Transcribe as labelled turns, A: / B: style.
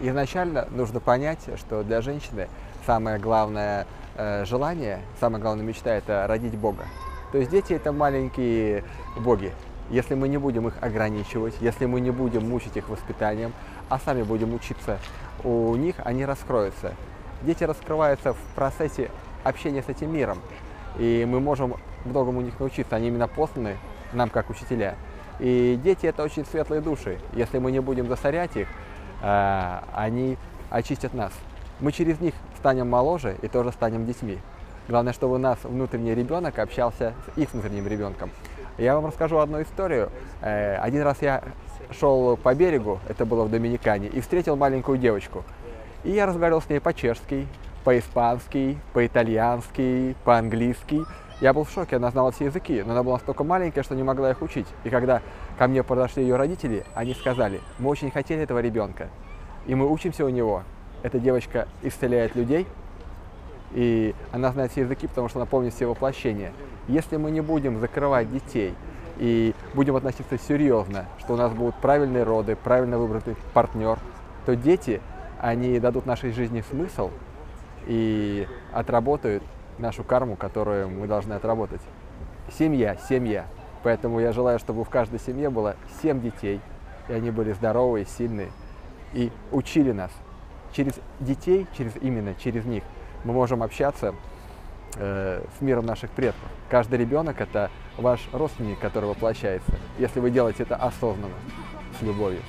A: изначально нужно понять, что для женщины самое главное э, желание, самая главная мечта – это родить Бога. То есть дети – это маленькие боги. Если мы не будем их ограничивать, если мы не будем мучить их воспитанием, а сами будем учиться у них, они раскроются. Дети раскрываются в процессе общения с этим миром. И мы можем многому у них научиться. Они именно посланы нам, как учителя. И дети – это очень светлые души. Если мы не будем засорять их, они очистят нас. Мы через них станем моложе и тоже станем детьми. Главное, чтобы у нас внутренний ребенок общался с их внутренним ребенком. Я вам расскажу одну историю. Э, один раз я шел по берегу, это было в Доминикане, и встретил маленькую девочку. И я разговаривал с ней по-чешски, по-испански, по-итальянски, по-английски. Я был в шоке, она знала все языки, но она была настолько маленькая, что не могла их учить. И когда ко мне подошли ее родители, они сказали, мы очень хотели этого ребенка, и мы учимся у него. Эта девочка исцеляет людей, и она знает все языки, потому что она помнит все воплощения. Если мы не будем закрывать детей и будем относиться серьезно, что у нас будут правильные роды, правильно выбранный партнер, то дети, они дадут нашей жизни смысл и отработают нашу карму, которую мы должны отработать. Семья, семья. Поэтому я желаю, чтобы в каждой семье было семь детей, и они были здоровые, сильные, и учили нас. Через детей, через именно через них, мы можем общаться э, с миром наших предков. Каждый ребенок это ваш родственник, который воплощается, если вы делаете это осознанно, с любовью.